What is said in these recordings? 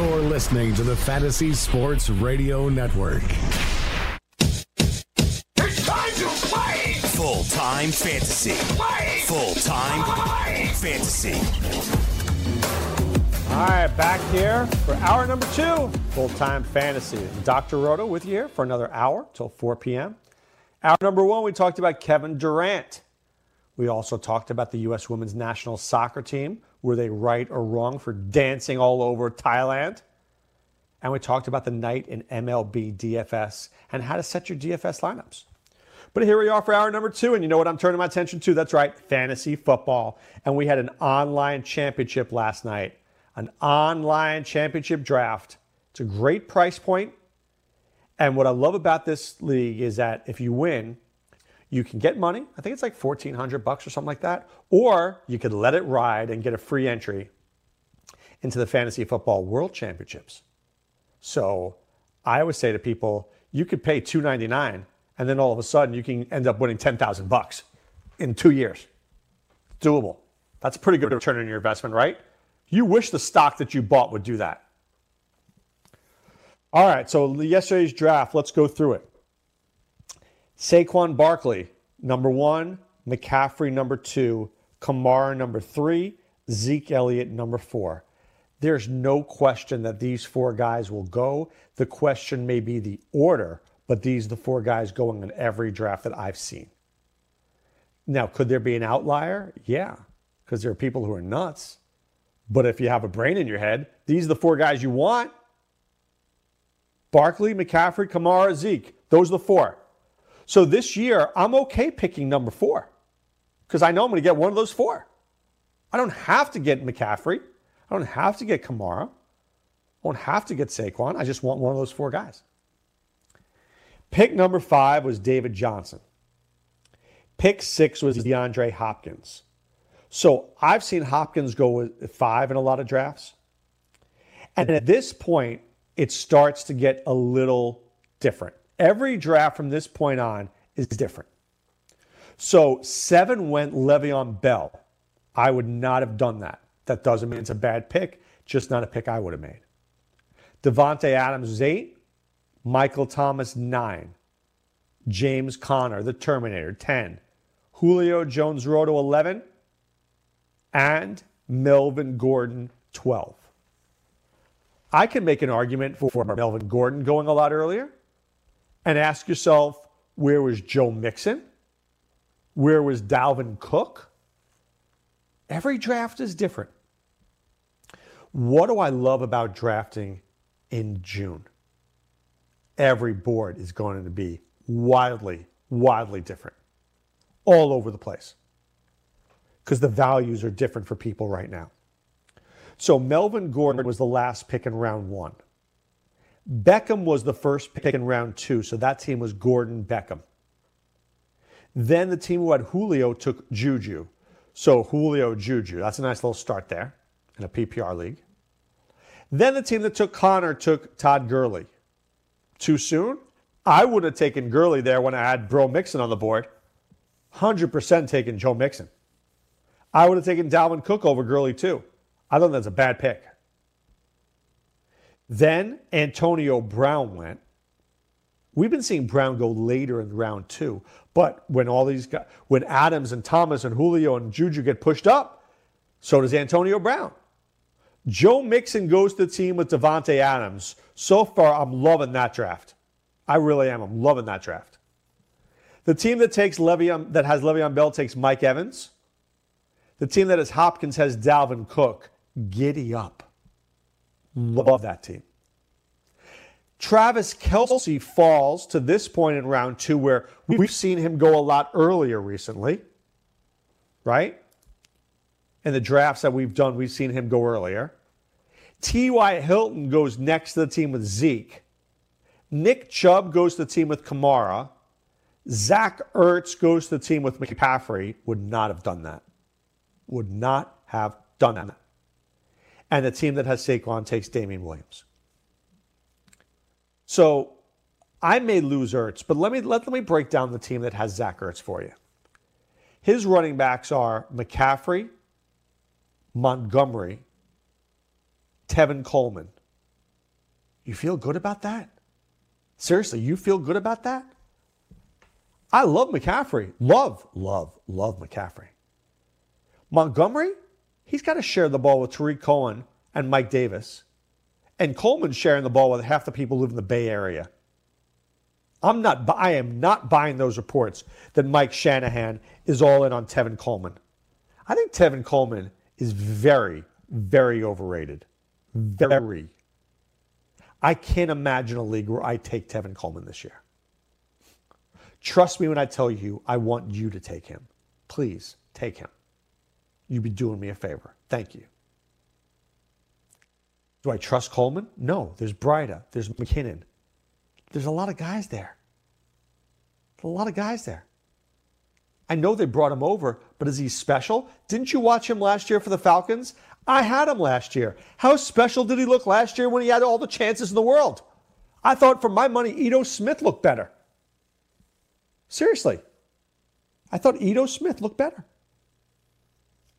You're listening to the Fantasy Sports Radio Network. It's time to play! Full time fantasy. Play! Full time fantasy. All right, back here for hour number two, full time fantasy. Dr. Roto with you here for another hour till 4 p.m. Hour number one, we talked about Kevin Durant. We also talked about the U.S. women's national soccer team. Were they right or wrong for dancing all over Thailand? And we talked about the night in MLB DFS and how to set your DFS lineups. But here we are for hour number two, and you know what I'm turning my attention to? That's right, fantasy football. And we had an online championship last night, an online championship draft. It's a great price point. And what I love about this league is that if you win, you can get money. I think it's like 1400 bucks or something like that. Or you could let it ride and get a free entry into the Fantasy Football World Championships. So I always say to people, you could pay 299 and then all of a sudden you can end up winning 10,000 bucks in 2 years. Doable. That's a pretty good return on your investment, right? You wish the stock that you bought would do that. All right, so yesterday's draft, let's go through it. Saquon Barkley, number one. McCaffrey, number two. Kamara, number three. Zeke Elliott, number four. There's no question that these four guys will go. The question may be the order, but these are the four guys going in every draft that I've seen. Now, could there be an outlier? Yeah, because there are people who are nuts. But if you have a brain in your head, these are the four guys you want. Barkley, McCaffrey, Kamara, Zeke. Those are the four. So this year, I'm okay picking number four because I know I'm going to get one of those four. I don't have to get McCaffrey. I don't have to get Kamara. I won't have to get Saquon. I just want one of those four guys. Pick number five was David Johnson. Pick six was DeAndre Hopkins. So I've seen Hopkins go with five in a lot of drafts. And at this point, it starts to get a little different. Every draft from this point on is different. So seven went Le'Veon Bell. I would not have done that. That doesn't mean it's a bad pick, just not a pick I would have made. Davante Adams eight. Michael Thomas, nine. James Conner, the Terminator, 10. Julio Jones Roto, 11. And Melvin Gordon, 12. I can make an argument for Melvin Gordon going a lot earlier and ask yourself where was Joe Mixon? Where was Dalvin Cook? Every draft is different. What do I love about drafting in June? Every board is going to be wildly, wildly different, all over the place, because the values are different for people right now. So Melvin Gordon was the last pick in round one. Beckham was the first pick in round two, so that team was Gordon Beckham. Then the team who had Julio took Juju. So Julio Juju. That's a nice little start there in a PPR league. Then the team that took Conner took Todd Gurley. Too soon? I would have taken Gurley there when I had Bro Mixon on the board. 100% taken Joe Mixon. I would have taken Dalvin Cook over Gurley too. I thought that's a bad pick. Then Antonio Brown went. We've been seeing Brown go later in round two, but when all these guys, when Adams and Thomas and Julio and Juju get pushed up, so does Antonio Brown. Joe Mixon goes to the team with Davante Adams. So far, I'm loving that draft. I really am. I'm loving that draft. The team that takes Le'Veon, that has Le'Veon Bell takes Mike Evans. The team that has Hopkins has Dalvin Cook. Giddy up. Love that team. Travis Kelce falls to this point in round two where we've seen him go a lot earlier recently, right? In the drafts that we've done, we've seen him go earlier. T.Y. Hilton goes next to the team with Zeke. Nick Chubb goes to the team with Kamara. Zach Ertz goes to the team with McCaffrey. Would not have done that. Would not have done that. And the team that has Saquon takes Damien Williams. So I may lose Ertz, but let me let, let me break down the team that has Zach Ertz for you. His running backs are McCaffrey, Montgomery, Tevin Coleman. You feel good about that? Seriously, you feel good about that? I love McCaffrey. Love, love, love McCaffrey. Montgomery, he's got to share the ball with Tarik Cohen and Mike Davis. And Coleman's sharing the ball with half the people who live in the Bay Area. I'm not I am not buying those reports that Mike Shanahan is all in on Tevin Coleman. I think Tevin Coleman is very, very overrated. Very. I can't imagine a league where I take Tevin Coleman this year. Trust me when I tell you, I want you to take him. Please take him. You'd be doing me a favor. Thank you. Do I trust Coleman? No. There's Breida. There's McKinnon. There's a lot of guys there. A lot of guys there. I know they brought him over, but is he special? Didn't you watch him last year for the Falcons? I had him last year. How special did he look last year when he had all the chances in the world? I thought for my money, Ito Smith looked better. Seriously. I thought Ito Smith looked better.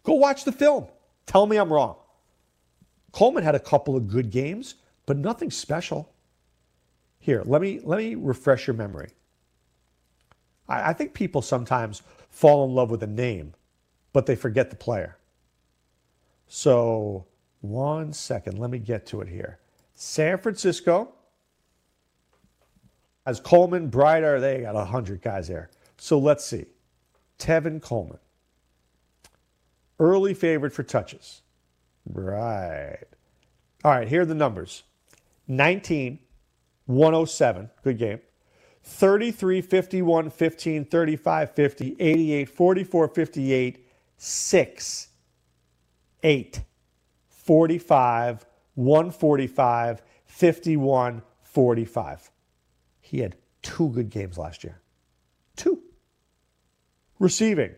Go watch the film. Tell me I'm wrong. Coleman had a couple of good games, but nothing special. Here, let me let me refresh your memory. I, I think people sometimes fall in love with a name, but they forget the player. So, one second, let me get to it here. San Francisco has Coleman, Breida, they got 100 guys there. So let's see. Tevin Coleman. Early favorite for touches. Right. All right, here are the numbers 19, 107, good game. 33, 51, 15, 35, 50, 88, 44, 58, 6, 8, 45, 145, 51, 45. He had two good games last year. Two. Receiving.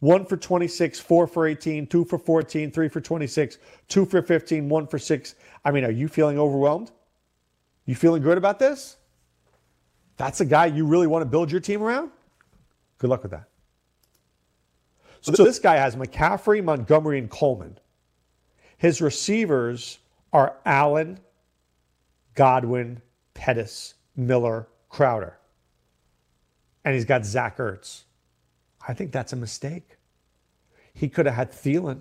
One for 26, four for 18, two for 14, three for 26, two for 15, one for six. I mean, are you feeling overwhelmed? You feeling good about this? That's a guy you really want to build your team around? Good luck with that. So, so this guy has McCaffrey, Montgomery, and Coleman. His receivers are Allen, Godwin, Pettis, Miller, Crowder. And he's got Zach Ertz. I think that's a mistake. He could have had Thielen.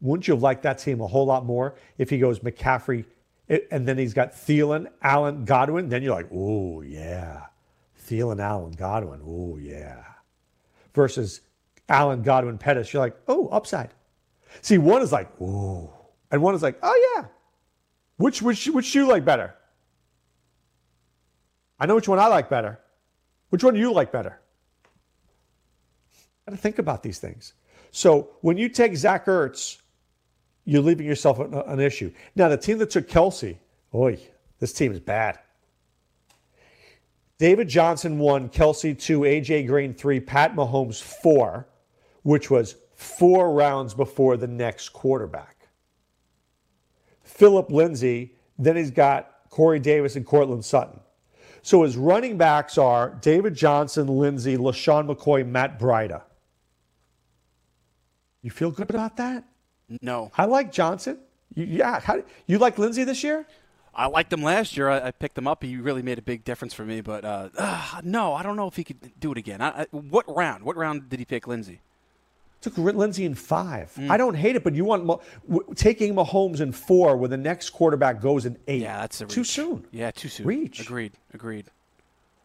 Wouldn't you have liked that team a whole lot more if he goes McCaffrey eh, and then he's got Thielen, Allen, Godwin? Then you're like, oh, yeah. Thielen, Allen, Godwin. Oh, yeah. Versus Allen, Godwin, Pettis. You're like, oh, upside. See, one is like, ooh. And one is like, oh, yeah. Which, which, which you like better? I know which one I like better. Which one do you like better? Got to think about these things. So when you take Zach Ertz, you're leaving yourself an, an issue. Now the team that took Kelce, oi, this team is bad. David Johnson one, Kelce two, AJ Green three, Pat Mahomes four, which was four rounds before the next quarterback. Philip Lindsay, then he's got Corey Davis and Courtland Sutton. So his running backs are David Johnson, Lindsay, LeSean McCoy, Matt Breida. You feel good about that? No. I like Johnson. You, yeah. How, you like Lindsay this year? I liked him last year. I, I, picked him up. He really made a big difference for me. But uh, uh, no, I don't know if he could do it again. I, what round? What round did he pick Lindsay? Took Lindsay in five. Mm. I don't hate it, but you want w- taking Mahomes in four, where the next quarterback goes in eight. Yeah, that's too soon. Yeah, too soon. Reach. Agreed. Agreed.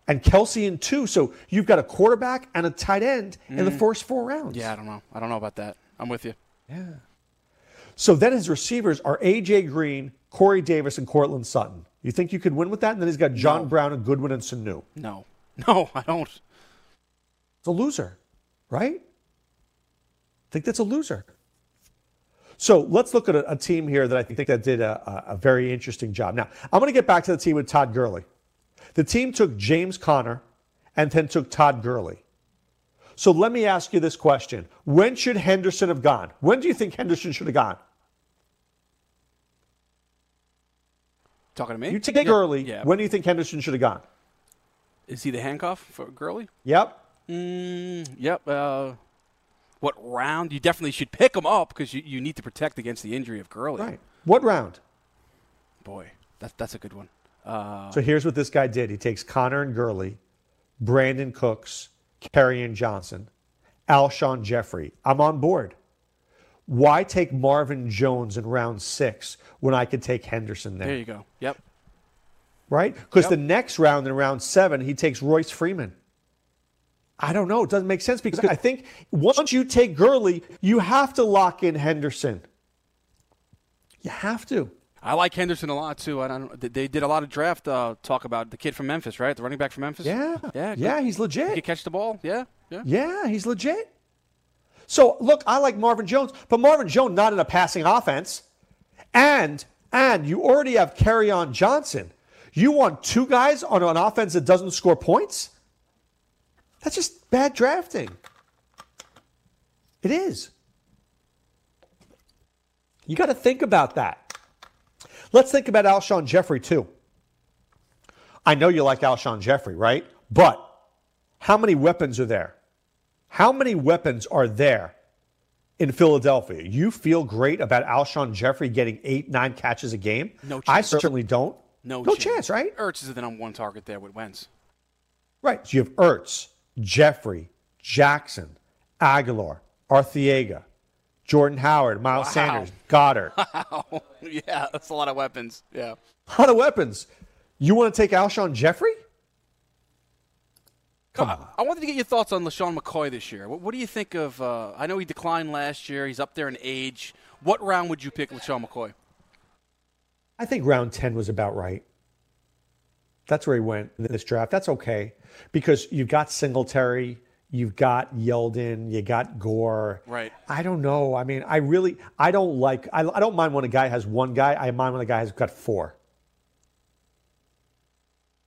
And Kelce in two, so you've got a quarterback and a tight end mm. in the mm. first four rounds. Yeah, I don't know. I don't know about that. I'm with you. Yeah. So then his receivers are AJ Green, Corey Davis, and Courtland Sutton. You think you could win with that? And then he's got John no. Brown and Goodwin and Sanu. No. No, I don't. It's a loser, right? I think that's a loser. So let's look at a, a team here that I think that did a, a, a very interesting job. Now, I'm going to get back to the team with Todd Gurley. The team took James Conner and then took Todd Gurley. So let me ask you this question. When should Henderson have gone? When do you think Henderson should have gone? Talking to me? You take Yeah. Gurley. Yeah. When do you think Henderson should have gone? Is he the handcuff for Gurley? Yep. Mm, yep. Uh, what round? You definitely should pick him up because you, you need to protect against the injury of Gurley. Right. What round? Boy, that, that's a good one. Uh, So here's what this guy did. He takes Conner and Gurley, Brandon Cooks, Kerryon Johnson, Alshon Jeffery. I'm on board. Why take Marvin Jones in round six when I could take Henderson there? there you go. Yep. right? Because Yep. the next round in round seven, he takes Royce Freeman. I don't know. It doesn't make sense because I think once you take Gurley, you have to lock in Henderson. You have to. I like Henderson a lot too. I don't. They did a lot of draft uh, talk about the kid from Memphis, right? The running back from Memphis. Yeah. yeah, Yeah, he's He legit. could catch the ball. Yeah, yeah. Yeah, he's legit. So look, I like Marvin Jones, but Marvin Jones not in a passing offense. And and you already have on Johnson. You want two guys on an offense that doesn't score points? That's just bad drafting. It is. You got to think about that. Let's think about Alshon Jeffery too. I know you like Alshon Jeffery, right? But how many weapons are there? How many weapons are there in Philadelphia? You feel great about Alshon Jeffery getting eight, nine catches a game? No chance. I certainly don't. No, no chance, right? Ertz is the number one target there with Wentz. Right. So you have Ertz, Jeffrey, Jackson, Agholor, Arcega, Jordan Howard, Miles Wow. Sanders, Goedert. Oh, yeah, that's a lot of weapons. Yeah. A lot of weapons. You want to take Alshon Jeffery? Come on. I wanted to get your thoughts on LeSean McCoy this year. What, what do you think of? Uh, I know he declined last year. He's up there in age. What round would you pick LeSean McCoy? I think round 10 was about right. That's where he went in this draft. That's okay because you've got Singletary, you've got Yeldon, you got Gore. Right. I don't know. I mean, I really, I don't like, I, I don't mind when a guy has one guy. I mind when a guy has got four.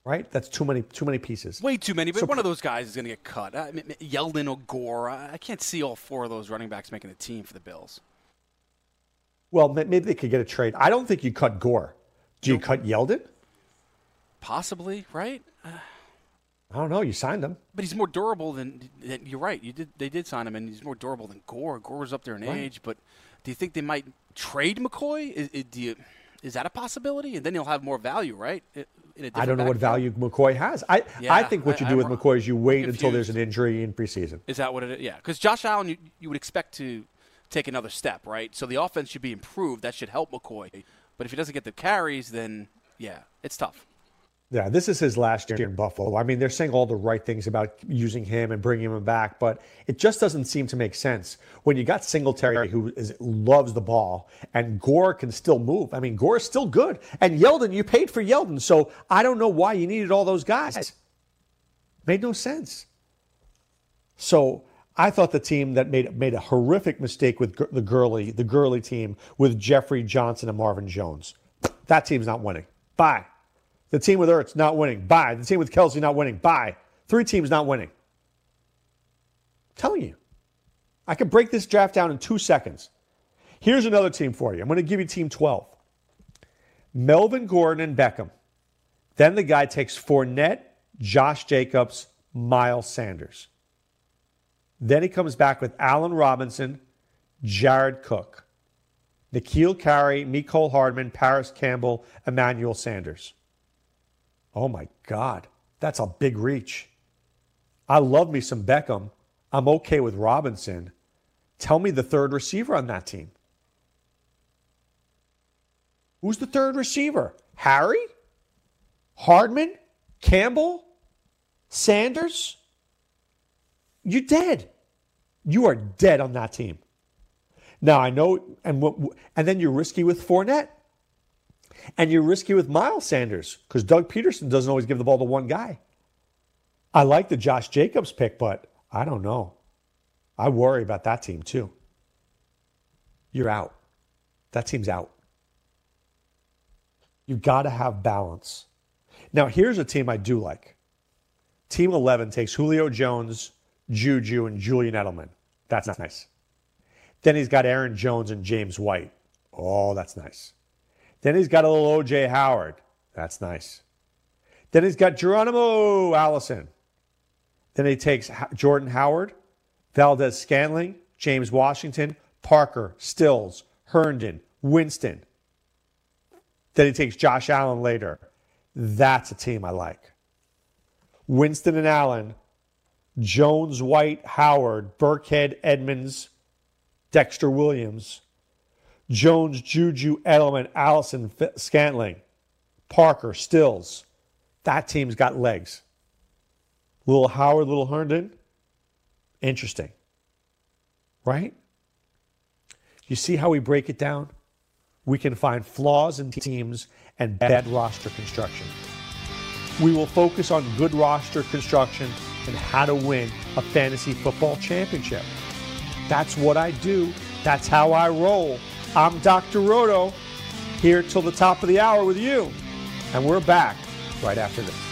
Right? That's too many, too many pieces. Way too many, but So- one of those guys is going to get cut. I mean, Yeldon or Gore. I can't see all four of those running backs making the team for the Bills. Well, maybe they could get a trade. I don't think you cut Gore. Do you cut Yeldon? Possibly, right? Uh, I don't know. You signed him. But he's more durable than, than you're right. You did they did sign him, and he's more durable than Gore. Gore's up there in Right. age, but do you think they might trade McCoy? Is, is, you, is that a possibility? And then he'll have more value, right? I- In a I don't know what value McCoy has. I, I think what you I- do I'm- with McCoy is you wait until there's an injury in preseason. Is that what it is? Yeah, because Josh Allen, you, you would expect to take another step, right? So the offense should be improved. That should help McCoy. But if he doesn't get the carries, then yeah, it's tough. Yeah, this is his last year in Buffalo. I mean, they're saying all the right things about using him and bringing him back, but it just doesn't seem to make sense when you got Singletary who is, loves the ball and Gore can still move. I mean, Gore is still good, and Yeldon, you paid for Yeldon, so I don't know why you needed all those guys. Made no sense. So I thought the team that made made a horrific mistake with the Gurley, the Gurley team with Jeffery Johnson and Marvin Jones. That team's not winning. Bye. The team with Ertz not winning. Bye. The team with Kelce not winning. Bye. Three teams not winning. I'm telling you. I could break this draft down in two seconds. Here's another team for you. I'm going to give you team 12. Melvin Gordon and Beckham. Then the guy takes Fournette, Josh Jacobs, Miles Sanders. Then he comes back with Allen Robinson, Jared Cook, N'Keal Harry, Mecole Hardman, Parris Campbell, Emmanuel Sanders. Oh my God, that's a big reach. I love me some Beckham. I'm okay with Robinson. Tell me the third receiver on that team. Who's the third receiver? Harry? Hardman? Campbell? Sanders? You're dead. You are dead on that team. Now I know, and and then you're risky with Fournette, and you're risky with Miles Sanders because Doug Pederson doesn't always give the ball to one guy. I like the Josh Jacobs pick, but I don't know. I worry about that team too. You're out. That team's out. You've got to have balance. Now, here's a team I do like. Team 11 takes Julio Jones, Juju, and Julian Edelman. That's nice. Then he's got Aaron Jones and James White. Oh, that's nice. Then he's got a little OJ Howard. That's nice. Then he's got Geronimo Allison. Then he takes Jordan Howard, Valdes-Scantling, James Washington, Parker, Stills, Herndon, Winston. Then he takes Josh Allen later. That's a team I like. Winston and Allen, Jones, White, Howard, Burkhead, Edmonds, Dexter Williams, Jones, Juju, Edelman, Allison, Scantling, Parker, Stills. That team's got legs. Little Howard, little Herndon. Interesting. Right? You see how we break it down? We can find flaws in teams and bad roster construction. We will focus on good roster construction and how to win a fantasy football championship. That's what I do. That's how I roll. I'm Dr. Roto here till the top of the hour with you. And we're back right after this.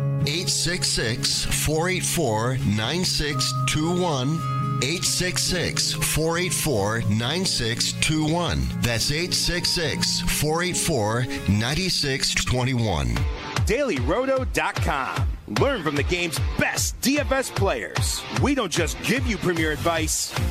866 484 9621. 866 484 9621. That's 866 484 9621. DailyRoto.com. Learn from the game's best DFS players. We don't just give you premier advice,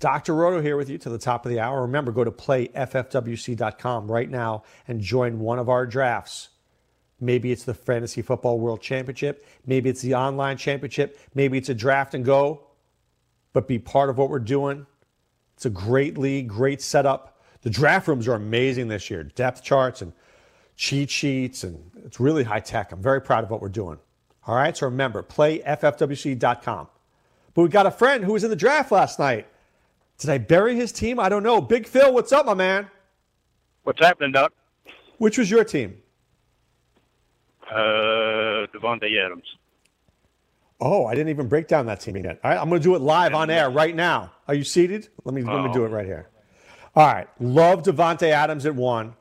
Dr. Roto here with you to the top of the hour. Remember, go to playffwc.com right now and join one of our drafts. Maybe it's the Fantasy Football World Championship. Maybe it's the online championship. Maybe it's a draft and go. But be part of what we're doing. It's a great league, great setup. The draft rooms are amazing this year. Depth charts and cheat sheets, and it's really high tech. I'm very proud of what we're doing. All right, so remember, playffwc.com. But we got a friend who was in the draft last night. Did I bury his team? I don't know. Big Phil, what's up, my man? What's happening, Doc? Which was your team? Uh, Davante Adams. Oh, I didn't even break down that team yet. All right, I'm going to do it live on air right now. Are you seated? Let me let me do it right here. All right, love Davante Adams at one.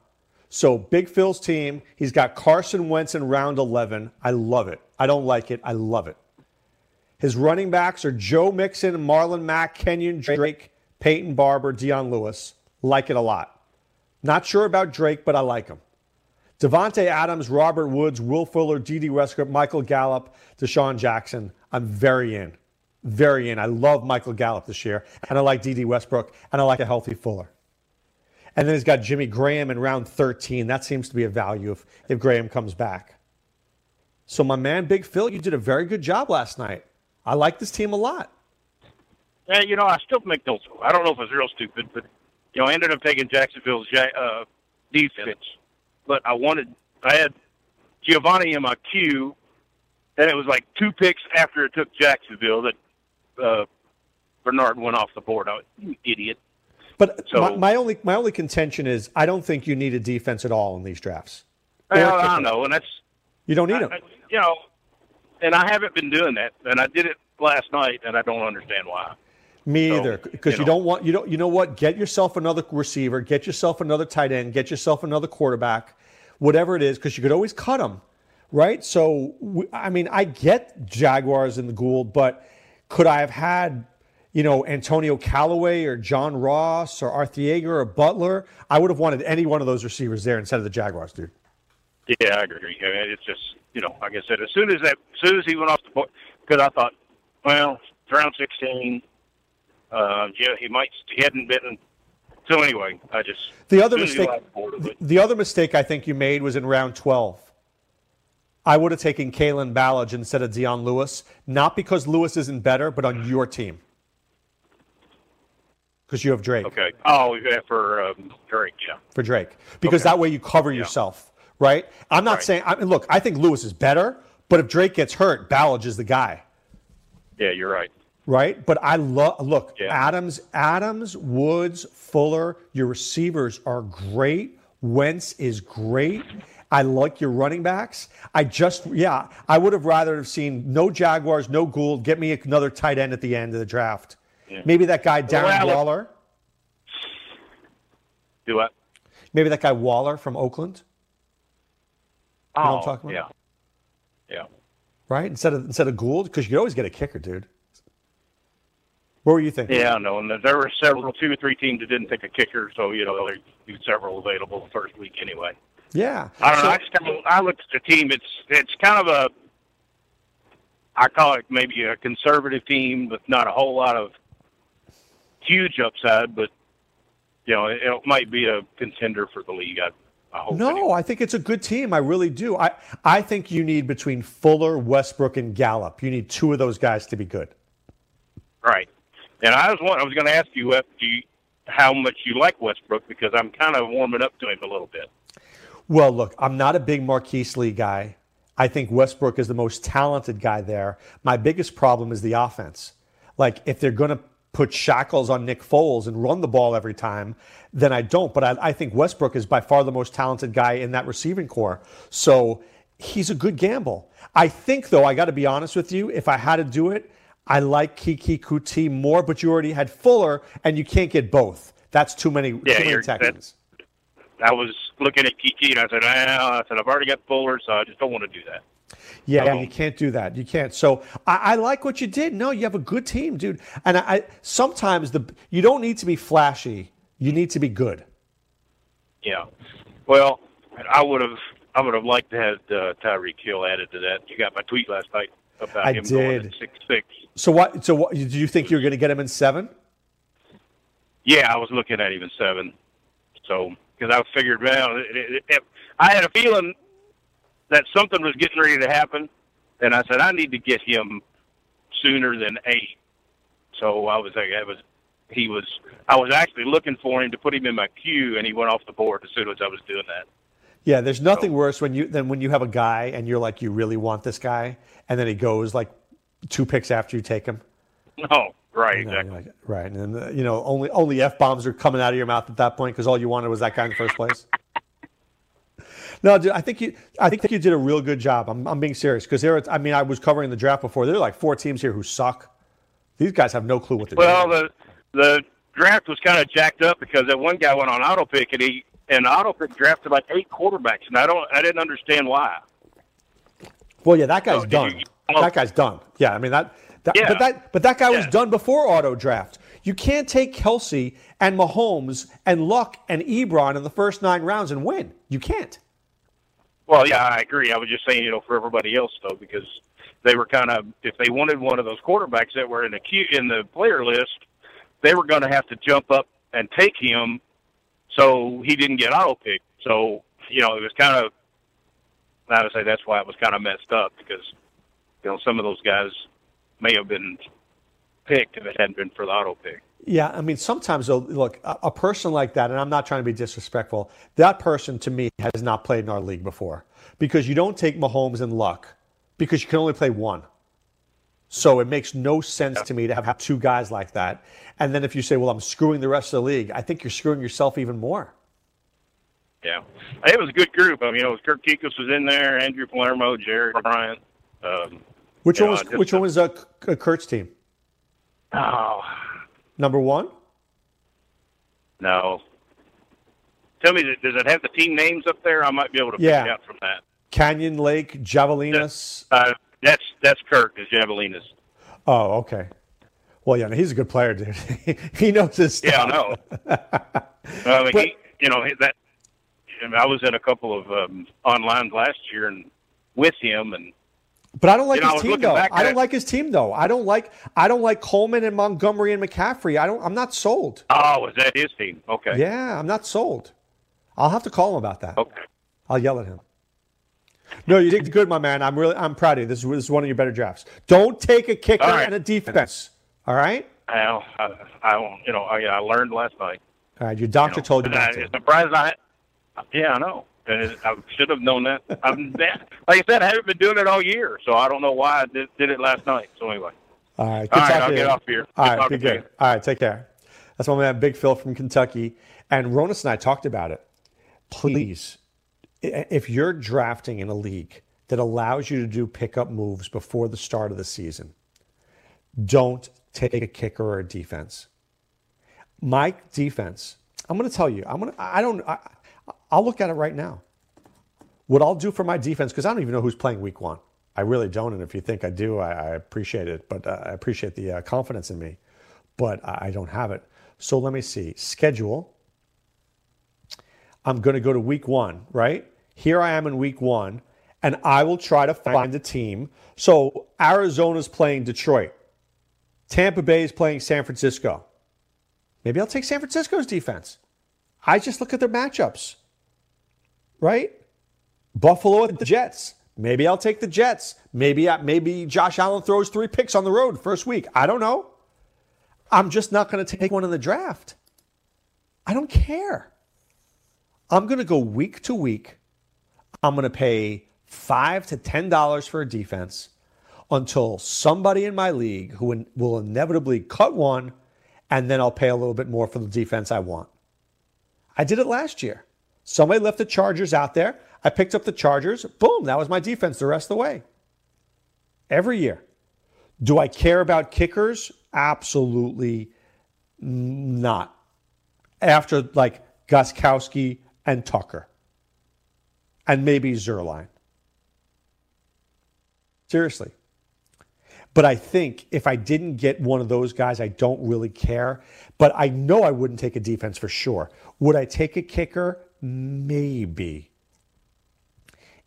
So Big Phil's team, he's got Carson Wentz in round 11. I love it. I don't like it. I love it. His running backs are Joe Mixon, Marlon Mack, Kenyan Drake, Peyton Barber, Dion Lewis. Like it a lot. Not sure about Drake, but I like him. Davante Adams, Robert Woods, Will Fuller, Dede Westbrook, Michael Gallup, DeSean Jackson. I'm very in. Very in. I love Michael Gallup this year, and I like Dede Westbrook, and I like a healthy Fuller. And then he's got Jimmy Graham in round 13. That seems to be a value if, if Graham comes back. So, my man, Big Phil, you did a very good job last night. I like this team a lot. Yeah, you know, I still make those. I don't know if it's real stupid, but you know, I ended up taking Jacksonville's uh, defense, but I wanted. I had Giovanni in my queue, and it was like two picks after it took Jacksonville that uh, Bernard went off the board. I was, you idiot. But So- my, my only my only contention is I don't think you need a defense at all in these drafts. A I kicker. know, and that's You don't need I- them. I- you know, and I haven't been doing that, and I did it last night, and I don't understand why. Me So, either, because you, you know. don't want you don't you know what? Get yourself another receiver, get yourself another tight end, get yourself another quarterback, whatever it is, because you could always cut them, right? So we, I mean, I get Jaguars and the Gould, but could I have had you know Antonio Callaway or John Ross or Arcega or Butler? I would have wanted any one of those receivers there instead of the Jaguars, dude. Yeah, I agree. I mean, it's just you know, like I said, as soon as that, as soon as he went off the board, because I thought, well, round sixteen. Uh, yeah, he might. He hadn't been. So anyway, I just The other as soon as he mistake, the the other mistake I think you made was in round 12. I would have taken Kalen Ballage instead of Dion Lewis, not because Lewis isn't better, but on your team. Because you have Drake Okay. Oh, yeah, for um, Drake, yeah. for Drake. Because Okay. that way you cover yourself, right? I'm not Right. saying, I mean, look, I think Lewis is better, but if Drake gets hurt, Ballage is the guy. Yeah, you're right. Right? But I love look Yeah. Adams, Adams, Woods, Fuller. Your receivers are great. Wentz is great. I like your running backs. I just yeah, I would have rather have seen no Jaguars, no Gould. Get me another tight end at the end of the draft. Maybe that guy Darren Well, Waller. Do what? Maybe that guy Waller from Oakland, Oh, know what I'm oh, talking about? yeah. Yeah. right? Instead of instead of Gould, because you could always get a kicker, dude. What were you thinking? Yeah, no. And there were several, two or three teams that didn't take a kicker, so you know there were several available the first week anyway. Yeah. I don't So- know. I just kind of, I looked at the team. It's it's kind of a I call it maybe a conservative team with not a whole lot of huge upside, but you know it, it might be a contender for the league. I, I hope. No, anyway. I think it's a good team. I really do. I, I think you need between Fuller, Westbrook, and Gallup. You need two of those guys to be good. right. And I was. I was going to ask you, Wes, do you, how much you like Westbrook because I'm kind of warming up to him a little bit. Well, look, I'm not a big Marquise Lee guy. I think Westbrook is the most talented guy there. My biggest problem is the offense. Like, if they're going to put shackles on Nick Foles and run the ball every time, then I don't. But I, I think Westbrook is by far the most talented guy in that receiving corps. So he's a good gamble. I think, though, I got to be honest with you, if I had to do it, I like Keke Coutee more, but you already had Fuller, and you can't get both. That's too many, Yeah, too many Texans. I was looking at Keke and I said, well, I said I've already got Fuller, so I just don't want to do that. Yeah, Oh. you can't do that. You can't. So I, I like what you did. No, you have a good team, dude. And I, I sometimes the you don't need to be flashy. You need to be good. Yeah. Well, I would have I would have liked to have uh, Tyreek Hill added to that. You got my tweet last night about I him going did. at six six. So what? So what? Do you think you're going to get him in seven? Yeah, I was looking at even seven. So because I figured, well, it, it, it, I had a feeling that something was getting ready to happen, and I said I need to get him sooner than eight. So I was like, I was. He was. I was actually looking for him to put him in my queue, and he went off the board as soon as I was doing that. Yeah, there's nothing worse when you than when you have a guy and you're like you really want this guy, and then he goes like two picks after you take him. Oh, right, exactly. like, right, and then, uh, you know only only f bombs are coming out of your mouth at that point because all you wanted was that guy in the first place. No, dude, I think you. I think you did a real good job. I'm, I'm being serious because there. are- I mean, I was covering the draft before. There are like four teams here who suck. These guys have no clue what they're Well, doing. the the draft was kind of jacked up because that one guy went on auto pick and he and auto pick drafted like eight quarterbacks, and I don't I didn't understand why. Well, yeah, that guy's did done. you- oh. that guy's done. Yeah, I mean that. that Yeah. But that. But that guy was done before auto draft. You can't take Kelce and Mahomes and Luck and Ebron in the first nine rounds and win. You can't. Well, yeah, I agree. I was just saying, you know, for everybody else though, because they were kind of if they wanted one of those quarterbacks that were in the queue in the player list, they were going to have to jump up and take him so he didn't get auto picked. So you know, it was kind of. I would say that's why it was kind of messed up because you know some of those guys may have been picked if it hadn't been for the auto pick. Yeah, I mean, sometimes, though, look, a, a, person like that, and I'm not trying to be disrespectful, that person to me has not played in our league before because you don't take Mahomes and Luck because you can only play one. So it makes no sense to me to have, have two guys like that. And then if you say, well, I'm screwing the rest of the league, I think you're screwing yourself even more. Yeah. It was a good group. I mean, you know, Kurt Kikus was in there, Andrew Palermo, Jared Bryant. Um, which one know, was which one was uh, Kurt's team? Oh, number one. No. Tell me, does it have the team names up there? I might be able to yeah. pick out from that. Canyon Lake, Javelinas. Uh, that's that's Kirk is Javelinas. Oh, okay. Well, yeah, he's a good player, dude. he knows his stuff. Yeah, I know. I mean, but, he, you know that. I was in a couple of um, online last year and with him, and but I don't like you know, his team though. I don't like his team though. I don't like I don't like Coleman and Montgomery and McCaffrey. I don't. I'm not sold. Oh, is that his team? Okay. Yeah, I'm not sold. I'll have to call him about that. Okay. I'll yell at him. No, you did good, my man. I'm really I'm proud of you. This is, this is one of your better drafts. Don't take a kicker right. and a defense. All right. Well, I, I you know I, I learned last night. All right, your doctor you know, told you not I, to. Surprised I. Yeah, I know. And I should have known that. I'm like I said, I haven't been doing it all year, so I don't know why I did, did it last night. So anyway. All right. Good all right, I'll get off here. All good right, be good. All right, take care. That's my man, Big Phil from Kentucky, and Ronis and I talked about it. Please, if you're drafting in a league that allows you to do pickup moves before the start of the season, don't take a kicker or a defense. My defense, I'm going to tell you, I'm going to, I don't, I, I'll look at it right now. What I'll do for my defense, because I don't even know who's playing week one. I really don't. And if you think I do, I, I appreciate it. But uh, I appreciate the uh, confidence in me. But I don't have it. So let me see. Schedule. I'm going to go to week one, right? Here I am in week one, and I will try to find a team. So Arizona's playing Detroit. Tampa Bay is playing San Francisco. Maybe I'll take San Francisco's defense. I just look at their matchups, right? Buffalo at the Jets. Maybe I'll take the Jets. Maybe uh, maybe Josh Allen throws three picks on the road first week. I don't know. I'm just not going to take one in the draft. I don't care. I'm going to go week to week. I'm going to pay five to ten dollars for a defense until somebody in my league who will inevitably cut one, and then I'll pay a little bit more for the defense I want. I did it last year. Somebody left the Chargers out there. I picked up the Chargers. Boom, that was my defense the rest of the way. Every year. Do I care about kickers? Absolutely not. After like Gostkowski and Tucker, and maybe Zuerlein. Seriously. But I think if I didn't get one of those guys, I don't really care. But I know I wouldn't take a defense for sure. Would I take a kicker? Maybe.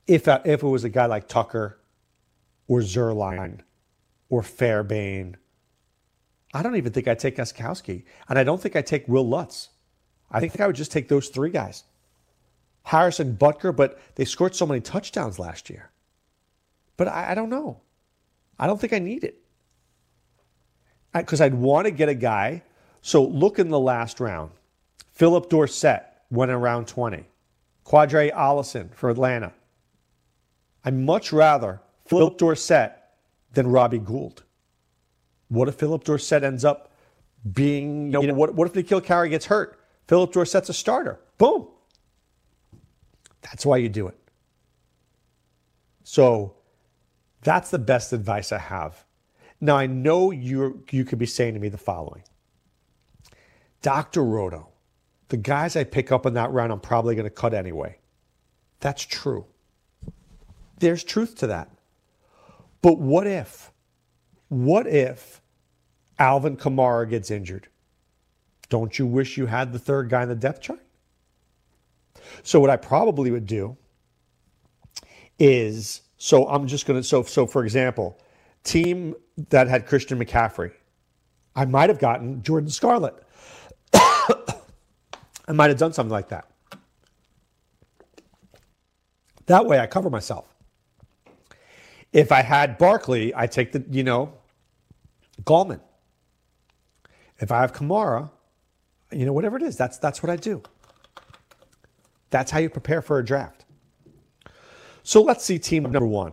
If, I, if it was a guy like Tucker or Zuerlein or Fairbairn, I don't even think I'd take Gostkowski. And I don't think I'd take Wil Lutz. I think I would just take those three guys. Harrison Butker, but they scored so many touchdowns last year. But I, I don't know. I don't think I need it. Because I'd want to get a guy. So look in the last round. Philip Dorsett went in round 20. Qadree Ollison for Atlanta. I'd much rather Philip Dorsett than Robbie Gould. What if Philip Dorsett ends up being, you know, what, what if N'Keal Harry gets hurt? Philip Dorsett's a starter. Boom. That's why you do it. So that's the best advice I have. Now, I know you you could be saying to me the following Dr. Roto, the guys I pick up in that round, I'm probably going to cut anyway. That's true. There's truth to that. But what if? What if Alvin Kamara gets injured? Don't you wish you had the third guy in the depth chart? So, what I probably would do is so I'm just going to, so, so for example, team that had Christian McCaffrey, I might have gotten Jordan Scarlett. I might have done something like that. That way I cover myself. If I had Barkley, I take the, you know, Gallman. If I have Kamara, you know, whatever it is, that's that's what I do. That's how you prepare for a draft. So let's see team number one.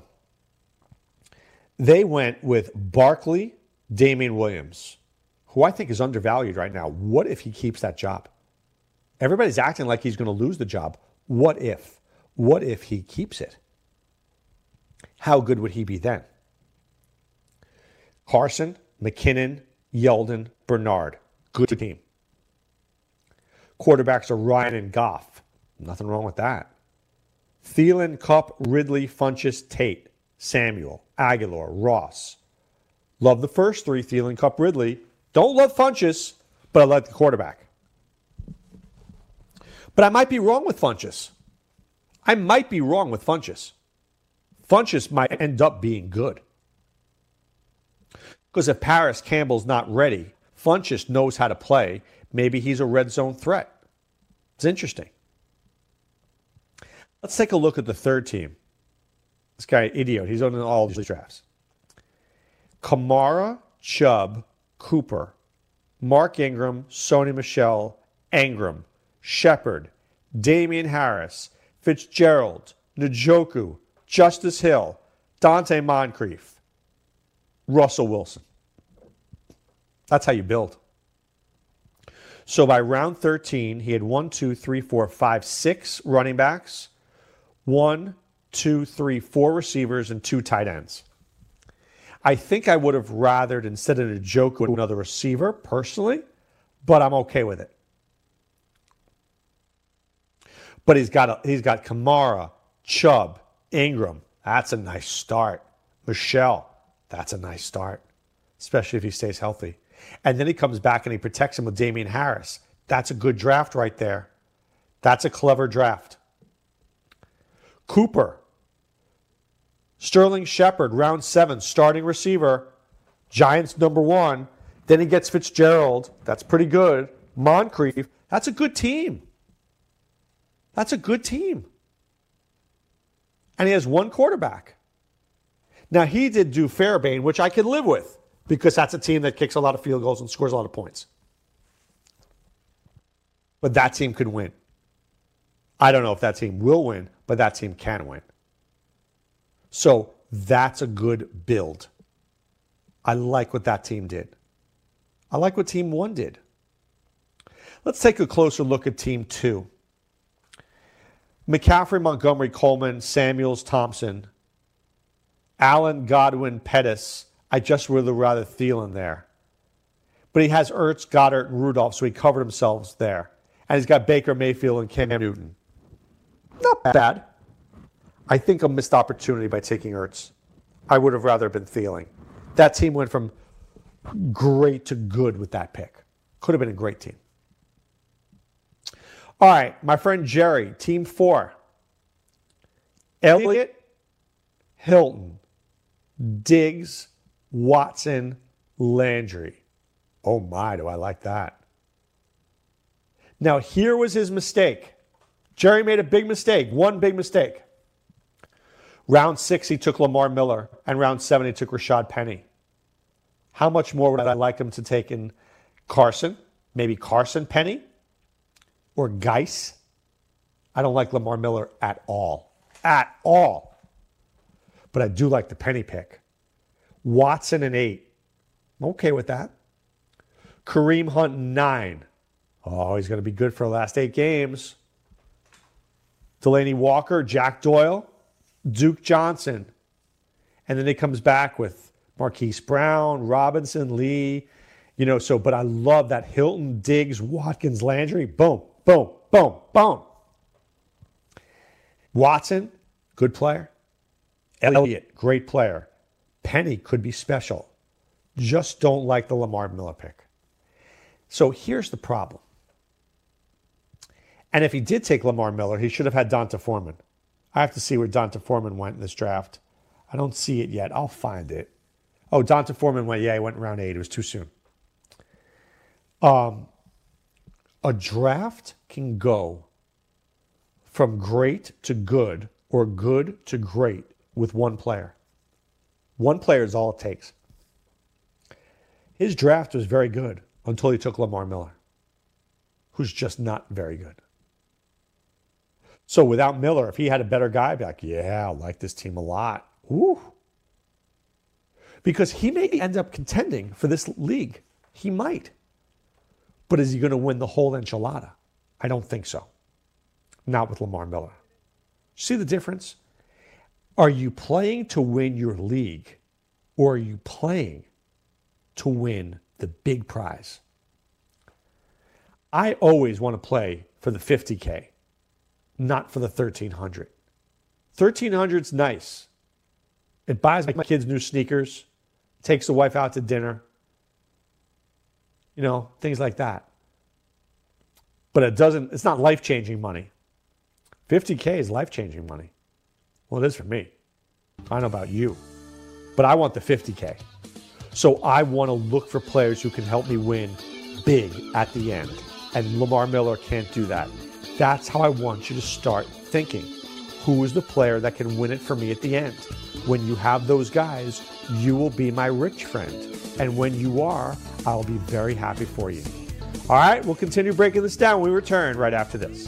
They went with Barkley, Damien Williams, who I think is undervalued right now. What if he keeps that job? Everybody's acting like he's going to lose the job. What if? What if he keeps it? How good would he be then? Carson, McKinnon, Yeldon, Bernard. Good team. Quarterbacks are Ryan and Goff. Nothing wrong with that. Thielen, Kupp, Ridley, Funchess, Tate, Samuel, Aguilar, Ross. Love the first three, Thielen, Kupp, Ridley. Don't love Funchess, but I like the quarterback. But I might be wrong with Funchess. I might be wrong with Funchess. Funchess might end up being good. Because if Parris Campbell's not ready, Funchess knows how to play. Maybe he's a red zone threat. It's interesting. Let's take a look at the third team. This guy, idiot, he's on all these drafts. Kamara, Chubb, Cooper, Mark Ingram, Sony Michel, Ingram, Shepard, Damien Harris, Fitzgerald, Njoku, Justice Hill, Donte Moncrief, Russell Wilson. That's how you build. So by round 13, he had one, two, three, four, five, six running backs, one, two, three, four receivers, and two tight ends. I think I would have rathered instead of Njoku with another receiver personally, but I'm okay with it. But he's got a, he's got Kamara, Chubb, Ingram. That's a nice start. Michel, that's a nice start, especially if he stays healthy. And then he comes back and he protects him with Damien Harris. That's a good draft right there. That's a clever draft. Cooper, Sterling Shepard, round seven, starting receiver, Giants number one. Then he gets Fitzgerald. That's pretty good. Moncrief. That's a good team. That's a good team. And he has one quarterback. Now, he did do Fairbairn, which I can live with because that's a team that kicks a lot of field goals and scores a lot of points. But that team could win. I don't know if that team will win, but that team can win. So that's a good build. I like what that team did. I like what team one did. Let's take a closer look at team two. McCaffrey, Montgomery, Coleman, Samuels, Thompson, Allen, Godwin, Pettis. I just really rather Thielen there. But he has Ertz, Goedert, and Rudolph, so he covered himself there. And he's got Baker Mayfield and Cam Newton. Not bad. I think a missed opportunity by taking Ertz. I would have rather been Thielen. That team went from great to good with that pick. Could have been a great team. All right, my friend Jerry, team four. Elliott, Hilton, Diggs, Watson, Landry. Oh my, do I like that. Now, here was his mistake. Jerry made a big mistake, one big mistake. Round six, he took Lamar Miller, and round seven, he took Rashad Penny. How much more would I like him to take in Carson? Maybe Carson Penny or Guice? I don't like Lamar Miller at all. At all. But I do like the Penny pick. Watson and eight. I'm okay with that. Kareem Hunt nine. Oh, he's going to be good for the last eight games. Delanie Walker, Jack Doyle, Duke Johnson. And then he comes back with Marquise Brown, Robinson, Lee. You know, so, but I love that Hilton, Diggs, Watkins, Landry. Boom, boom, boom, boom. Watson, good player. Elliott, great player. Penny could be special. Just don't like the Lamar Miller pick. So here's the problem. And if he did take Lamar Miller, he should have had D'Onta Foreman. I have to see where D'Onta Foreman went in this draft. I don't see it yet. I'll find it. Oh, D'Onta Foreman went. Yeah, he went round eight. It was too soon. Um, a draft can go from great to good or good to great with one player. One player is all it takes. His draft was very good until he took Lamar Miller, who's just not very good. So without Miller, if he had a better guy, I'd be like, yeah, I like this team a lot. Ooh. Because he may end up contending for this league. He might. But is he going to win the whole enchilada? I don't think so. Not with Lamar Miller. See the difference? Are you playing to win your league or are you playing to win the big prize? I always want to play for the 50K, not for the 1300. 1300's nice. It buys my kids new sneakers, takes the wife out to dinner, you know, things like that. But it doesn't, it's not life changing money. 50K is life changing money. Well, it is for me. I don't know about you, but I want the 50K. So I want to look for players who can help me win big at the end. And Lamar Miller can't do that. That's how I want you to start thinking. Who is the player that can win it for me at the end? When you have those guys, you will be my rich friend. And when you are, I'll be very happy for you. All right, we'll continue breaking this down we return right after this.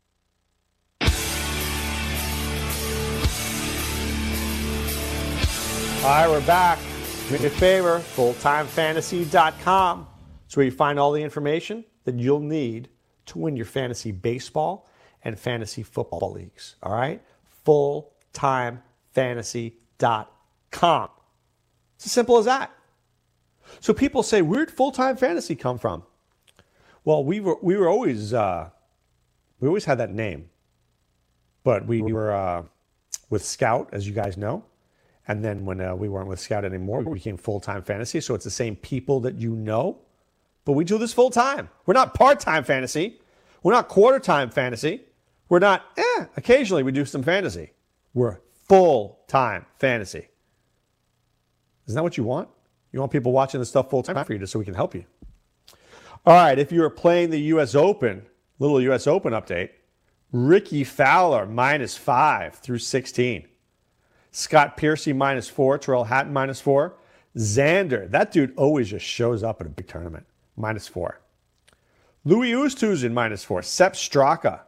All right, we're back. Do me a favor, fulltimefantasy.com. It's where you find all the information that you'll need to win your fantasy baseball and fantasy football leagues. All right? Fulltimefantasy.com. It's as simple as that. So people say, where'd full time fantasy come from? Well, we were we were always uh, we always had that name, but we were uh, with Scout, as you guys know, and then when uh, we weren't with Scout anymore, we became full time fantasy. So it's the same people that you know, but we do this full time. We're not part time fantasy. We're not quarter time fantasy. We're not. Eh, occasionally we do some fantasy. We're full time fantasy. Isn't that what you want? You want people watching this stuff full time for you just so we can help you. All right, if you are playing the U.S. Open, little U.S. Open update, Rickie Fowler minus five through 16. Scott Piercy minus four, Tyrrell Hatton minus four. Xander, that dude always just shows up at a big tournament, minus four. Louis Oosthuizen minus four. Sepp Straka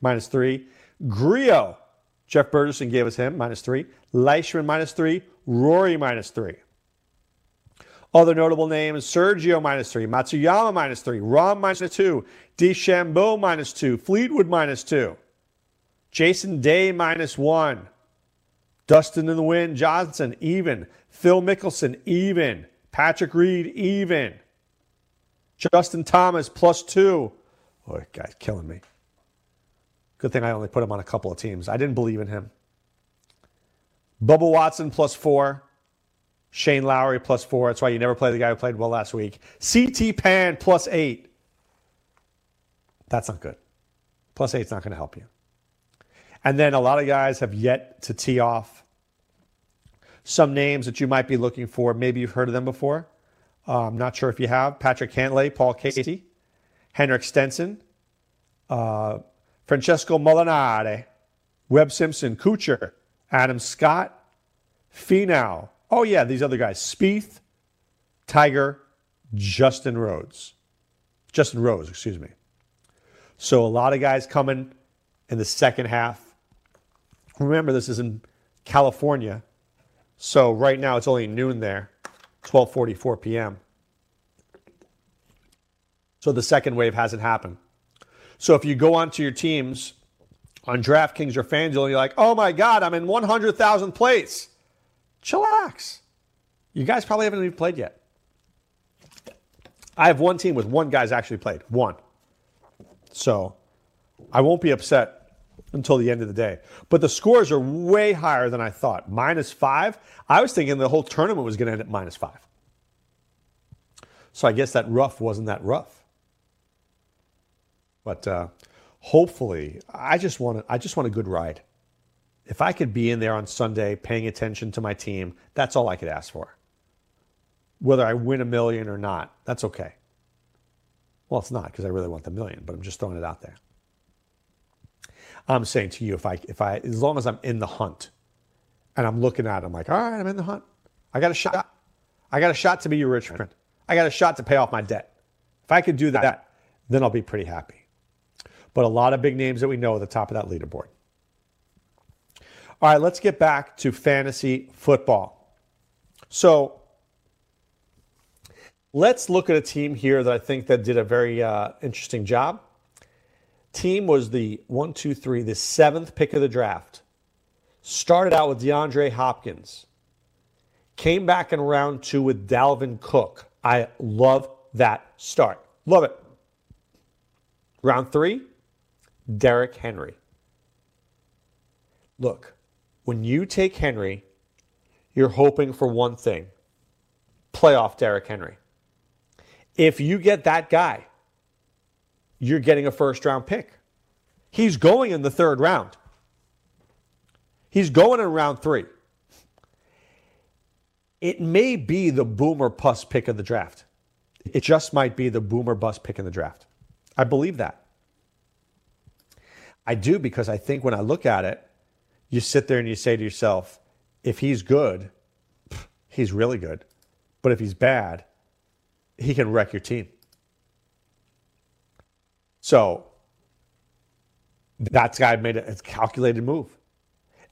minus three. Grillo, Jeff Bergerson gave us him minus three. Leishman minus three. Rory minus three. Other notable names Sergio minus three, Matsuyama minus three, Rahm minus two, DeChambeau minus two, Fleetwood minus two, Jason Day minus one, Dustin in the wind, Johnson even, Phil Mickelson even, Patrick Reed even, Justin Thomas plus two. Oh, guy's killing me. Good thing I only put him on a couple of teams. I didn't believe in him. Bubba Watson plus four. Shane Lowry plus four. That's why you never play the guy who played well last week. CT Pan plus eight. That's not good. Plus eight's not going to help you. And then a lot of guys have yet to tee off. Some names that you might be looking for, maybe you've heard of them before. Uh, I'm not sure if you have. Patrick Cantlay, Paul Casey, Henrik Stenson, uh, Francesco Molinari, Webb Simpson, Kuchar, Adam Scott, Finau, Oh, yeah, these other guys Spieth, Tiger, Justin Rhodes. Justin Rose, excuse me. So a lot of guys coming in the second half. Remember, this is in California. So right now it's only noon there, 12:44 p.m. So the second wave hasn't happened. So if you go onto your teams on DraftKings or FanDuel, and you're like, "Oh my God, I'm in 100,000th place." Chillax. You guys probably haven't even played yet. I have one team with one guy's actually played. One. So I won't be upset until the end of the day. But the scores are way higher than I thought. Minus five. I was thinking the whole tournament was going to end at minus five. So I guess that rough wasn't that rough. But uh, hopefully, I just want I just want a good ride if I could be in there on Sunday paying attention to my team, that's all I could ask for. Whether I win a million or not, that's okay. Well, it's not because I really want the million, but I'm just throwing it out there. I'm saying to you, if I, if I, as long as I'm in the hunt and I'm looking at it, I'm like, all right, I'm in the hunt. I got a shot. I got a shot to be your rich friend. I got a shot to pay off my debt. If I could do that, then I'll be pretty happy. But a lot of big names that we know at the top of that leaderboard. All right, let's get back to fantasy football. So let's look at a team here that I think that did a very uh, interesting job. Team was the one, two, three, the seventh pick of the draft. Started out with DeAndre Hopkins. Came back in round two with Dalvin Cook. I love that start. Love it. Round three, Derrick Henry. Look, when you take Henry, you're hoping for one thing playoff Derrick Henry. If you get that guy, you're getting a first round pick. He's going in the third round. He's going in round three. It may be the boomer bust pick of the draft. It just might be the boomer bust pick in the draft. I believe that. I do because I think when I look at it, you sit there and you say to yourself, if he's good, he's really good. But if he's bad, he can wreck your team. So that guy made a calculated move.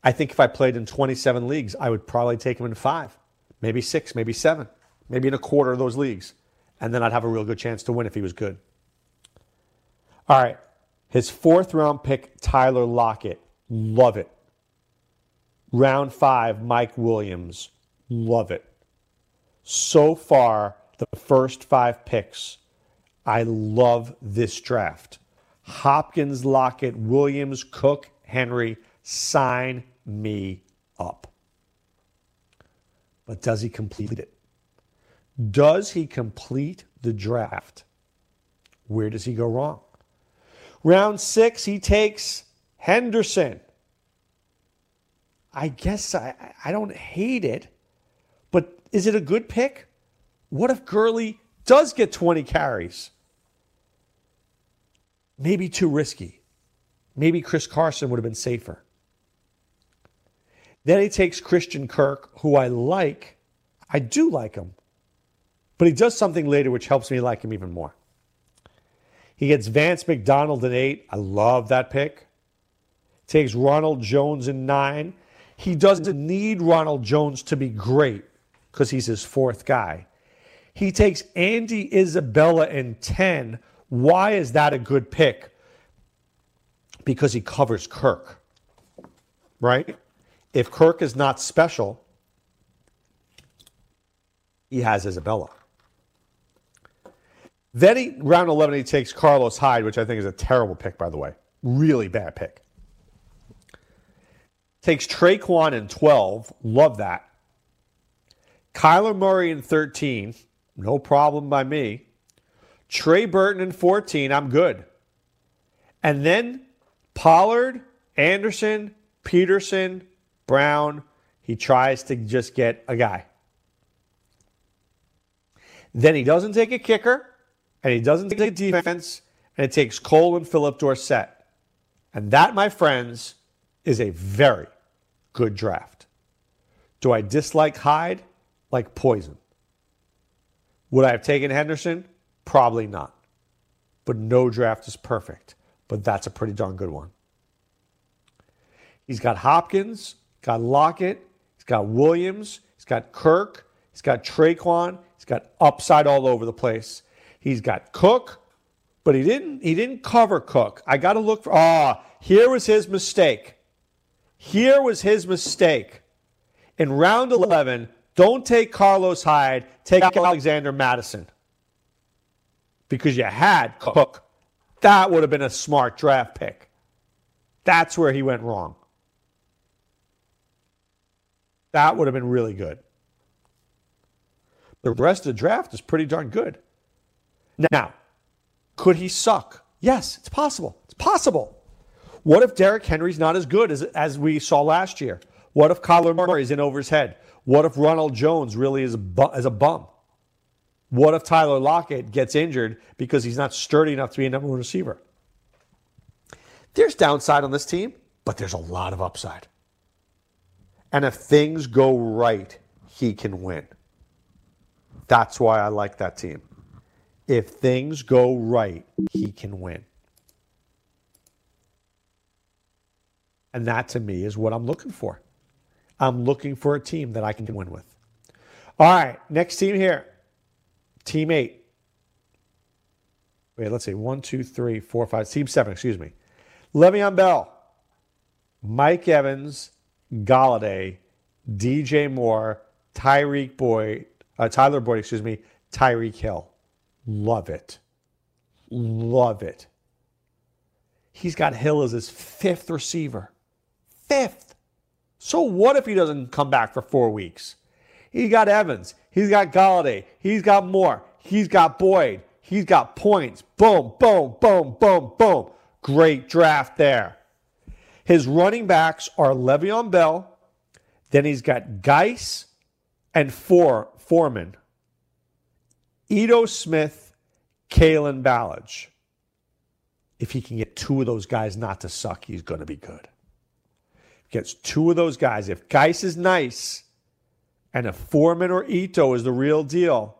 I think if I played in 27 leagues, I would probably take him in five, maybe six, maybe seven, maybe in a quarter of those leagues. And then I'd have a real good chance to win if he was good. All right. His fourth round pick, Tyler Lockett. Love it. Round five, Mike Williams. Love it. So far, the first five picks, I love this draft. Hopkins, Lockett, Williams, Cook, Henry, sign me up. But does he complete it? Does he complete the draft? Where does he go wrong? Round six, he takes Henderson. I guess I, I don't hate it, but is it a good pick? What if Gurley does get 20 carries? Maybe too risky. Maybe Chris Carson would have been safer. Then he takes Christian Kirk, who I like. I do like him. But he does something later which helps me like him even more. He gets Vance McDonald in eight. I love that pick. Takes Ronald Jones in nine. He doesn't need Ronald Jones to be great because he's his fourth guy. He takes Andy Isabella in 10. Why is that a good pick? Because he covers Kirk, right? If Kirk is not special, he has Isabella. Then he, round 11, he takes Carlos Hyde, which I think is a terrible pick, by the way. Really bad pick. Takes Tre'Quan in 12. Love that. Kyler Murray in 13. No problem by me. Trey Burton in 14. I'm good. And then Pollard, Anderson, Peterson, Brown. He tries to just get a guy. Then he doesn't take a kicker and he doesn't take a defense, and it takes Cole and Phillip Dorsett. And that, my friends, is a very good draft. Do I dislike Hyde? Like poison. Would I have taken Henderson? Probably not. But no draft is perfect. But that's a pretty darn good one. He's got Hopkins, got Lockett, he's got Williams, he's got Kirk, he's got Tre'Quan, he's got upside all over the place. He's got Cook, but he didn't he didn't cover Cook. I got to look for ah, here was his mistake. Here was his mistake. In round 11, don't take Carlos Hyde, take Alexander Mattison Because you had Cook. That would have been a smart draft pick. That's where he went wrong. That would have been really good. The rest of the draft is pretty darn good. Now, could he suck? Yes, it's possible. It's possible. What if Derrick Henry's not as good as, as we saw last year? What if Kyler Murray's in over his head? What if Ronald Jones really is a, bu- is a bum? What if Tyler Lockett gets injured because he's not sturdy enough to be a number one receiver? There's downside on this team, but there's a lot of upside. And if things go right, he can win. That's why I like that team if things go right, he can win. And that to me is what I'm looking for. I'm looking for a team that I can win with. All right, next team here. Team eight. Wait, let's see. One, two, three, four, five. Team seven, excuse me. Le'Veon Bell, Mike Evans, Golladay, DJ Moore, Tyreek Boyd, uh, Tyler Boyd, excuse me, Tyreek Hill. Love it. Love it. He's got Hill as his fifth receiver. Fifth. So what if he doesn't come back for four weeks? He got Evans. He's got Golladay. He's got Moore. He's got Boyd. He's got points. Boom, boom, boom, boom, boom. Great draft there. His running backs are Le'Veon Bell. Then he's got Guice and For, Foreman. Ito Smith, Kalen Ballage. If he can get two of those guys not to suck, he's going to be good. Gets two of those guys. If Guice is nice and if Foreman or Ito is the real deal,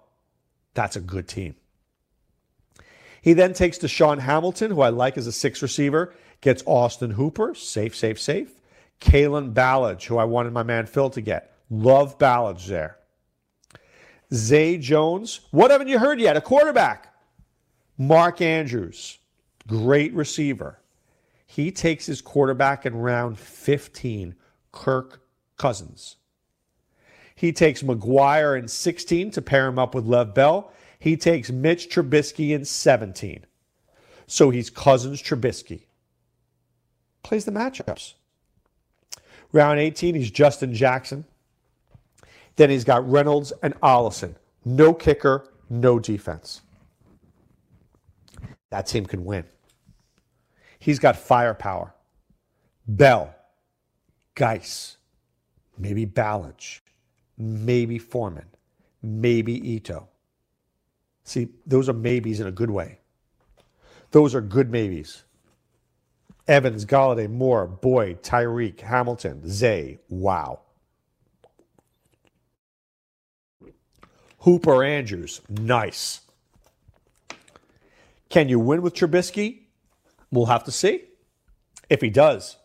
that's a good team. He then takes DaeSean Hamilton, who I like as a six receiver, gets Austin Hooper, safe, safe, safe. Kalen Ballage, who I wanted my man Phil to get. Love Ballage there. Zay Jones. What haven't you heard yet? A quarterback. Mark Andrews, great receiver. He takes his quarterback in round 15, Kirk Cousins. He takes McGuire in 16 to pair him up with Lev Bell. He takes Mitch Trubisky in 17. So he's Cousins Trubisky. Plays the matchups. Round 18, he's Justin Jackson. Then he's got Reynolds and Allison. No kicker, no defense. That team can win. He's got firepower. Bell, Guice, maybe Ballage, maybe Foreman, maybe Ito. See, those are maybes in a good way. Those are good maybes. Evans, Golladay, Moore, Boyd, Tyreek, Hamilton, Zay. Wow. Hooper Andrews, nice. Can you win with Trubisky? We'll have to see. If he does,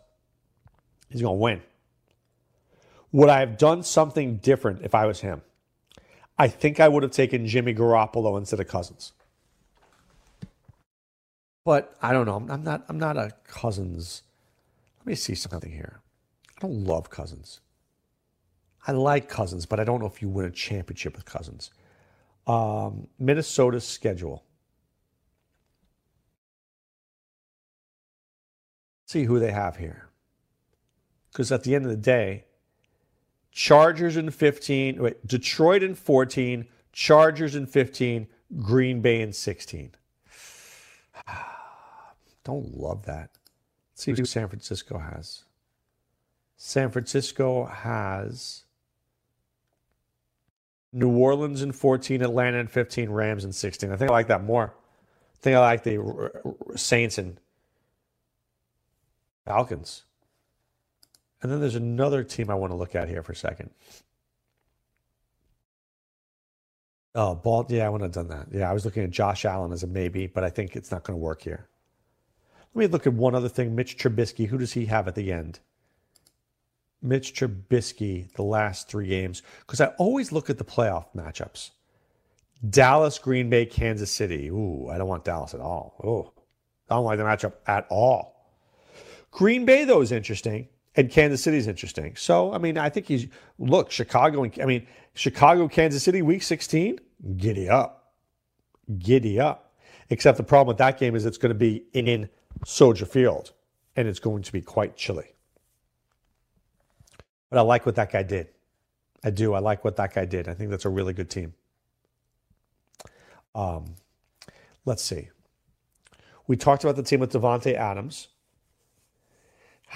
he's going to win. Would I have done something different if I was him? I think I would have taken Jimmy Garoppolo instead of Cousins. But I don't know. I'm not. I'm not a Cousins. Let me see something here. I don't love Cousins. I like Cousins, but I don't know if you win a championship with Cousins. Um, Minnesota's schedule. See who they have here. Because at the end of the day, Chargers in 15, wait, Detroit in 14, Chargers in 15, Green Bay in 16. Don't love that. Let's see who San Francisco has. San Francisco has New Orleans in 14, Atlanta in 15, Rams in 16. I think I like that more. I think I like the Saints and Falcons. And then there's another team I want to look at here for a second. Oh, ball. Yeah, I wouldn't have done that. Yeah, I was looking at Josh Allen as a maybe, but I think it's not going to work here. Let me look at one other thing. Mitch Trubisky. Who does he have at the end? Mitch Trubisky, the last three games, because I always look at the playoff matchups. Dallas, Green Bay, Kansas City. Ooh, I don't want Dallas at all. Oh, I don't like the matchup at all. Green Bay, though, is interesting, and Kansas City is interesting. So, I mean, I think he's look Chicago. And, I mean, Chicago, Kansas City, Week 16. Giddy up, giddy up. Except the problem with that game is it's going to be in Soldier Field, and it's going to be quite chilly. But I like what that guy did. I do. I like what that guy did. I think that's a really good team. Um, let's see. We talked about the team with Davante Adams.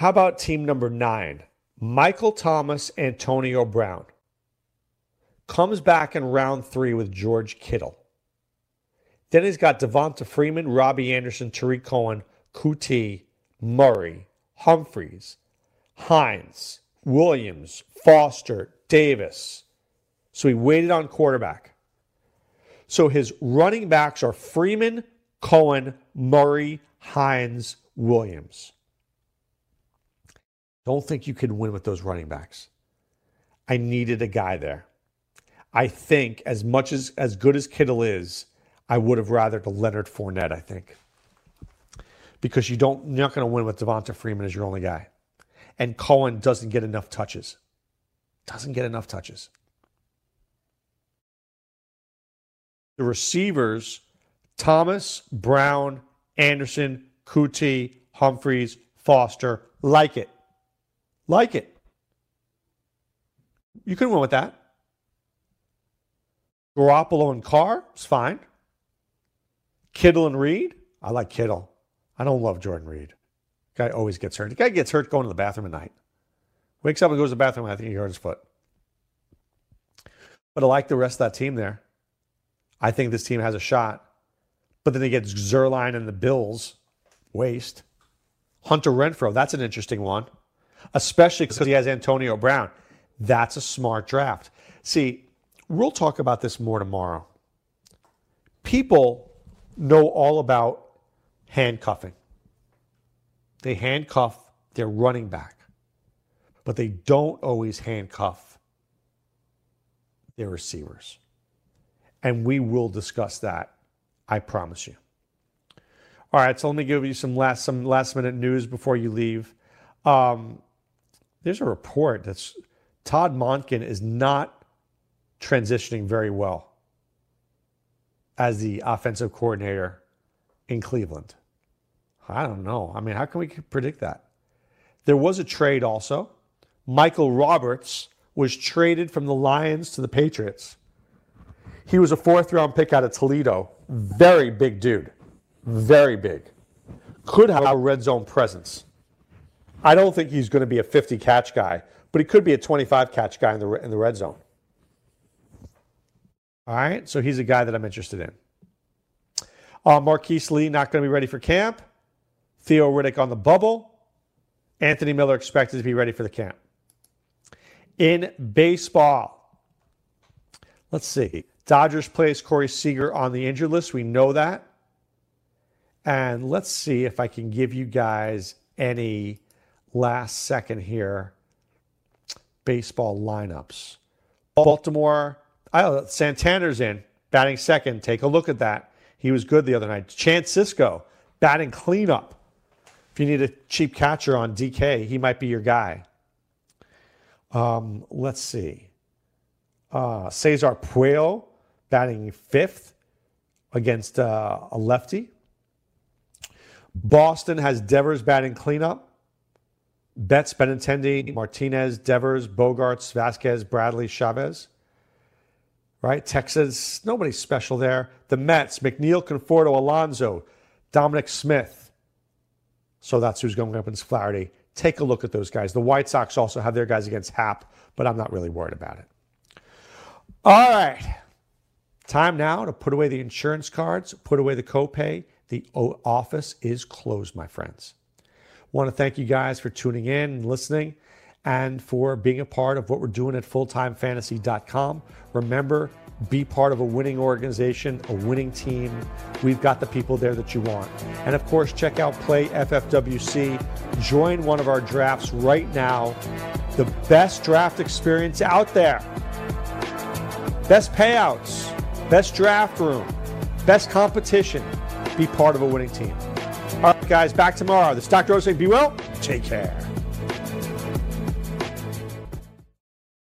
How about team number nine? Michael Thomas, Antonio Brown. Comes back in round three with George Kittle. Then he's got Devonta Freeman, Robbie Anderson, Tarik Cohen, Coutee, Murray, Humphries, Hines, Williams, Foster, Davis. So he waited on quarterback. So his running backs are Freeman, Cohen, Murray, Hines, Williams. Don't think you can win with those running backs. I needed a guy there. I think as much as as good as Kittle is, I would have rather to Leonard Fournette, I think. Because you don't you're not going to win with Devonta Freeman as your only guy. And Cohen doesn't get enough touches. Doesn't get enough touches. The receivers, Thomas, Brown, Anderson, Coutee, Humphries, Foster, like it. Like it. You can win with that. Garoppolo and Carr is fine. Kittle and Reed. I like Kittle. I don't love Jordan Reed. Guy always gets hurt. The guy gets hurt going to the bathroom at night. Wakes up and goes to the bathroom. I think he hurt his foot. But I like the rest of that team there. I think this team has a shot. But then they get Zuerlein and the Bills. Waste. Hunter Renfrow. That's an interesting one especially because he has Antonio Brown. That's a smart draft. See, we'll talk about this more tomorrow. People know all about handcuffing. They handcuff their running back, but they don't always handcuff their receivers. And we will discuss that, I promise you. All right, so let me give you some last some last minute news before you leave. Um, there's a report that's Todd Monken is not transitioning very well as the offensive coordinator in Cleveland. I don't know. I mean, how can we predict that? There was a trade also. Michael Roberts was traded from the Lions to the Patriots. He was a fourth round pick out of Toledo. Very big dude. Very big. Could have a red zone presence. I don't think he's going to be a 50 catch guy, but he could be a 25 catch guy in the in the red zone. All right, so he's a guy that I'm interested in. Uh, Marquise Lee not going to be ready for camp. Theo Riddick on the bubble. Anthony Miller expected to be ready for the camp. In baseball, let's see. Dodgers plays Corey Seager on the injured list. We know that. And let's see if I can give you guys any last second here baseball lineups. Baltimore, Santander's in, batting second. Take a look at that. He was good the other night. Chance Cisco, batting cleanup. If you need a cheap catcher on DK, he might be your guy. Um, let's see. Uh, Cesar Puello batting fifth against uh, a lefty. Boston has Devers batting cleanup. Betts, Benintendi, Martinez, Devers, Bogaerts, Vasquez, Bradley, Chavez. Right? Texas, nobody special there. The Mets, McNeil, Conforto, Alonso, Dominic Smith. So that's who's going up in Flaherty. Take a look at those guys. The White Sox also have their guys against Happ, but I'm not really worried about it. All right. Time now to put away the insurance cards, put away the copay. The office is closed, my friends. Want to thank you guys for tuning in and listening and for being a part of what we're doing at fulltimefantasy.com. Remember, be part of a winning organization, a winning team. We've got the people there that you want. And of course, check out Play FFWC. Join one of our drafts right now. The best draft experience out there. Best payouts, best draft room, best competition. Be part of a winning team. All right, guys, back tomorrow. This is Dr. Jose. Be well. Take care.